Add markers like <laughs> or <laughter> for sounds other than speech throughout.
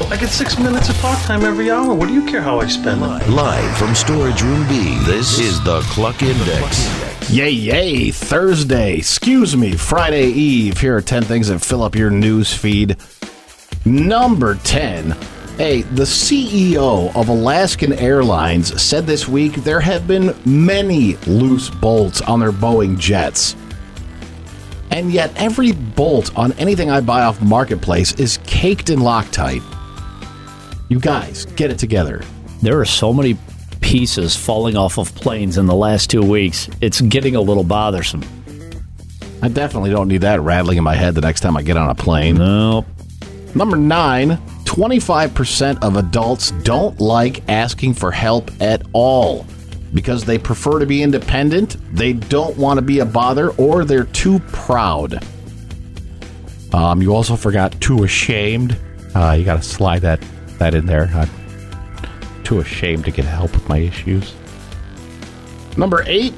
I get six minutes of talk time every hour. What do you care how I spend it? Live from Storage Room B, this is the Cluck Index. Yay, yay, Thursday. Excuse me, Friday Eve. Here are 10 things that fill up your news feed. Number 10. Hey, the CEO of Alaskan Airlines said this week there have been many loose bolts on their Boeing jets. And yet, every bolt on anything I buy off Marketplace is caked in Loctite. You guys, get it together. There are so many pieces falling off of planes in the last two weeks. It's getting a little bothersome. I definitely don't need that rattling in my head the next time I get on a plane. Nope. Number nine, 25% of adults don't like asking for help at all because they prefer to be independent, they don't want to be a bother, or they're too proud. Um, you also forgot too ashamed. Uh, you got to slide that that in there. I'm too ashamed to get help with my issues. Number eight.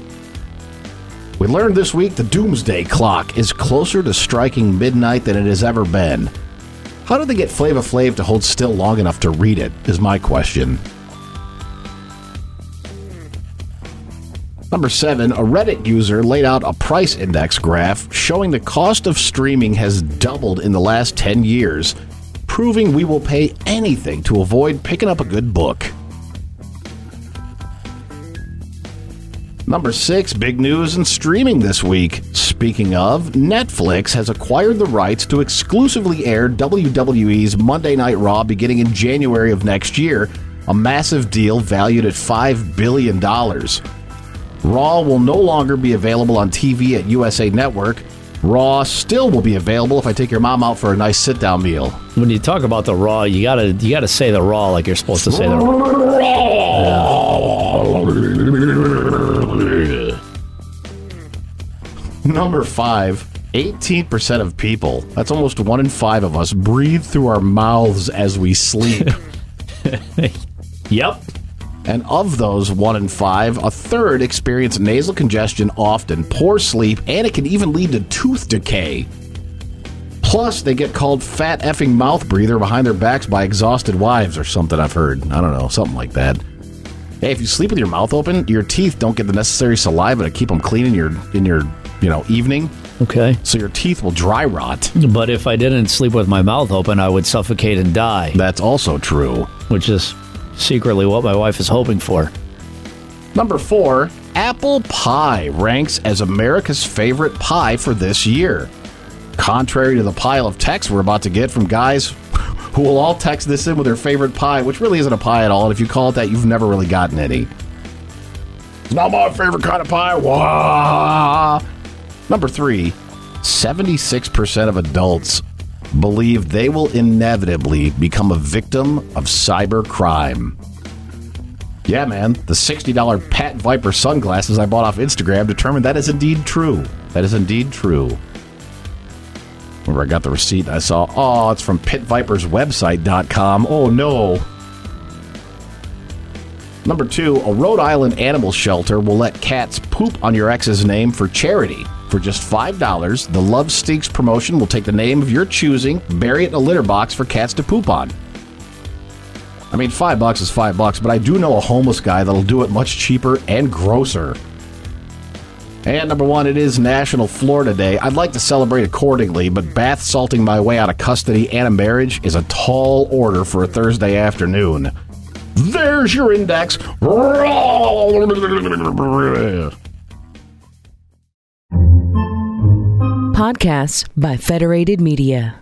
We learned this week the doomsday clock is closer to striking midnight than it has ever been. How did they get Flavor Flav to hold still long enough to read it? Is my question. Number seven, a Reddit user laid out a price index graph showing the cost of streaming has doubled in the last 10 years, proving we will pay anything to avoid picking up a good book. Number six, big news in streaming this week. Speaking of, Netflix has acquired the rights to exclusively air WWE's Monday Night Raw beginning in January of next year, a massive deal valued at $5 billion. Raw will no longer be available on TV at USA Network. Raw still will be available if I take your mom out for a nice sit down meal. When you talk about the raw, you gotta you gotta say the raw like you're supposed to say the raw. <laughs> Number five, 18% of people, that's almost one in five of us, breathe through our mouths as we sleep. <laughs> Yep. And of those one in five, a third experience nasal congestion often, poor sleep, and it can even lead to tooth decay. Plus, they get called fat effing mouth breather behind their backs by exhausted wives or something I've heard. I don't know, something like that. Hey, if you sleep with your mouth open, your teeth don't get the necessary saliva to keep them clean in your in your you know evening, Okay. so your teeth will dry rot. But if I didn't sleep with my mouth open, I would suffocate and die, That's also true. which is secretly what my wife is hoping for. Number four, apple pie ranks as America's favorite pie for this year. Contrary to the pile of texts we're about to get from guys <laughs> who will all text this in with their favorite pie, which really isn't a pie at all. And if you call it that, you've never really gotten any. It's not my favorite kind of pie. Wah! Number three, 76% of adults believe they will inevitably become a victim of cyber crime. Yeah, man, the $60 Pit Viper sunglasses I bought off Instagram determined that is indeed true. That is indeed true. Remember, I got the receipt I saw, oh, it's from pitviperswebsite.com. Oh, no. Number two, a Rhode Island animal shelter will let cats poop on your ex's name for charity. For just $5, the Love Stinks promotion will take the name of your choosing, bury it in a litter box for cats to poop on. I mean, five bucks is five bucks, but I do know a homeless guy that'll do it much cheaper and grosser. And number one, it is National Florida Day. I'd like to celebrate accordingly, but bath salting my way out of custody and a marriage is a tall order for a Thursday afternoon. There's your index. Podcasts by Federated Media.